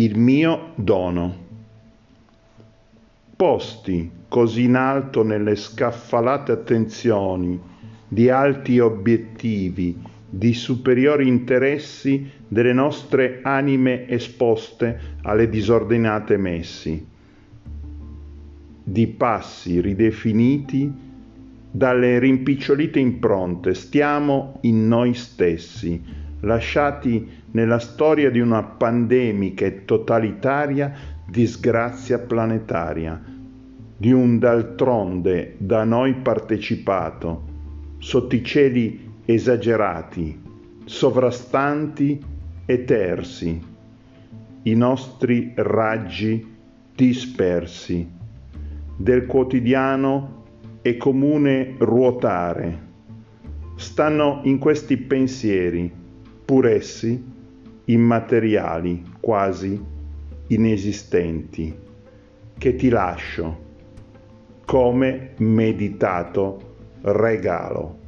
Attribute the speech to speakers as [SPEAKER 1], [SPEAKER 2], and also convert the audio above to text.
[SPEAKER 1] il mio dono. Posti così in alto nelle scaffalate attenzioni di alti obiettivi, di superiori interessi delle nostre anime esposte alle disordinate messi, di passi ridefiniti dalle rimpicciolite impronte, stiamo in noi stessi, lasciati nella storia di una pandemica e totalitaria disgrazia planetaria, di un d'altronde da noi partecipato, sotto i cieli esagerati, sovrastanti e tersi, i nostri raggi dispersi, del quotidiano e comune ruotare. Stanno in questi pensieri, pur essi immateriali, quasi inesistenti, che ti lascio come meditato regalo.